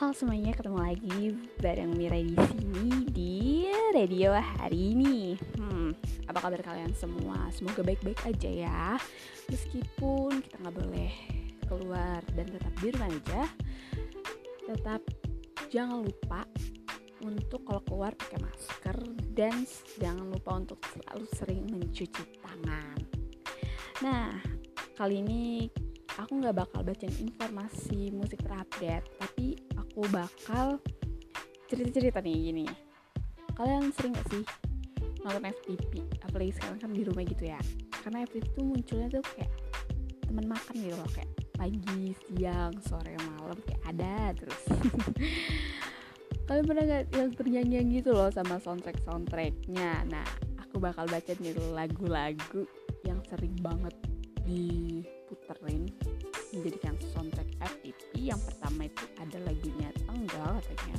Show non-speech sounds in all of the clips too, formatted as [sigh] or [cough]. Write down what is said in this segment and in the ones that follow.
Halo semuanya, ketemu lagi bareng Mira di sini di radio hari ini. Hmm, apa kabar kalian semua? Semoga baik-baik aja ya. Meskipun kita nggak boleh keluar dan tetap di rumah aja, tetap jangan lupa untuk kalau keluar pakai masker dan jangan lupa untuk selalu sering mencuci tangan. Nah, kali ini aku nggak bakal bacain informasi musik terupdate, tapi aku bakal cerita-cerita nih gini. Kalian sering gak sih nonton FTP apalagi sekarang kan di rumah gitu ya. Karena FTP tuh munculnya tuh kayak teman makan gitu loh. Kayak pagi, siang, sore, malam kayak ada terus. [laughs] Kalian pernah gak yang ternyanyi gitu loh sama soundtrack soundtracknya? Nah aku bakal baca nih lagu-lagu yang sering banget diputerin menjadikan soundtrack FTP yang pertama itu ada lagunya Tenggal katanya.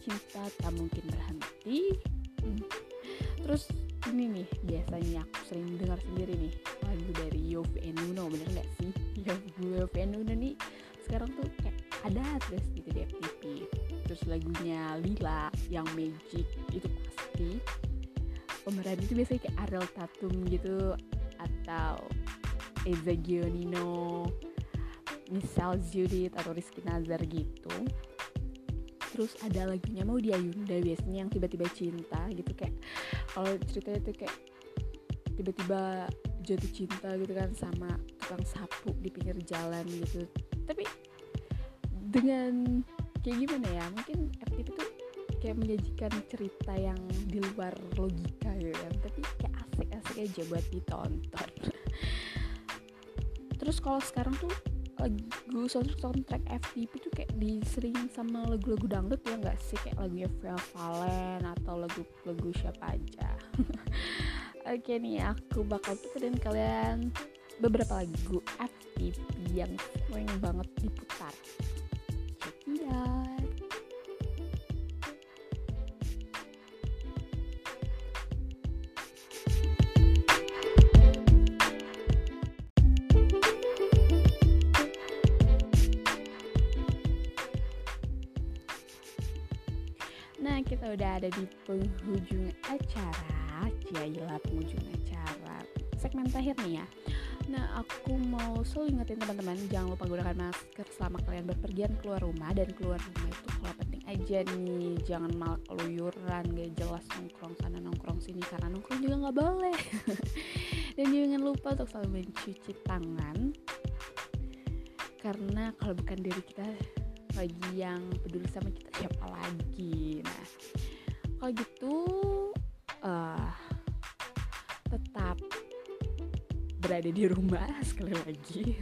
Cinta tak mungkin berhenti. Hmm. [laughs] terus ini nih biasanya aku sering dengar sendiri nih lagu dari Yofi Enuno bener nggak sih? [laughs] Yofi Enuno nih sekarang tuh kayak ada terus gitu di FTP terus lagunya Lila yang Magic itu pasti. Pemeran itu biasanya kayak Ariel Tatum gitu atau Eza Gionino misal Judith atau Rizky Nazar gitu. Terus ada lagunya mau dia Yunda biasanya yang tiba-tiba cinta gitu kayak kalau ceritanya tuh kayak tiba-tiba jatuh cinta gitu kan sama tukang sapu di pinggir jalan gitu. Tapi dengan kayak gimana ya mungkin FTP tuh kayak menyajikan cerita yang di luar logika gitu kan. Tapi kayak asik-asik aja buat ditonton [laughs] terus kalau sekarang tuh lagu soundtrack FTP tuh kayak diseringin sama lagu-lagu dangdut ya nggak sih? Kayak lagunya Vel Valen atau lagu-lagu siapa aja. [laughs] Oke nih aku bakal puterin kalian beberapa lagu FTP yang sering banget diputar. Check it Kita udah ada di penghujung acara Ciailah penghujung acara Segmen terakhir nih ya. Nah aku mau selalu ingetin teman-teman Jangan lupa gunakan masker selama kalian berpergian keluar rumah Dan keluar rumah itu kalau penting aja nih. Jangan malah keluyuran Gak jelas nongkrong sana nongkrong sini Karena nongkrong juga gak boleh. [laughs] Dan jangan lupa untuk selalu mencuci tangan Karena kalau bukan diri kita lagi yang peduli sama kita [laughs] siapa lagi? Nah kalau gitu uh, tetap berada di rumah [laughs] sekali lagi.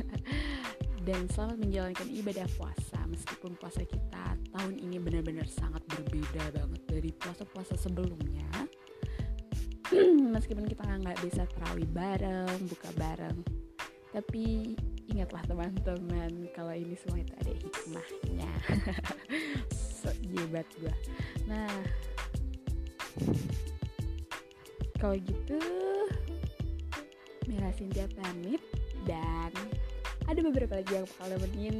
Dan selamat menjalankan ibadah puasa meskipun puasa kita tahun ini benar-benar sangat berbeda banget dari puasa-puasa sebelumnya. [clears throat] Meskipun kita nggak bisa terawih bareng buka bareng tapi ingatlah teman-teman kalau ini semua itu ada hikmahnya. [laughs] So jebat gue nah kalau gitu Mira Cynthia pamit dan ada beberapa lagi yang bakal nemenin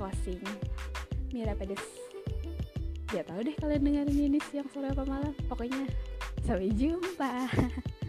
closing. Mira pedes. Ya tahu deh kalian dengerin ini siang sore apa malam. Pokoknya sampai jumpa [laughs]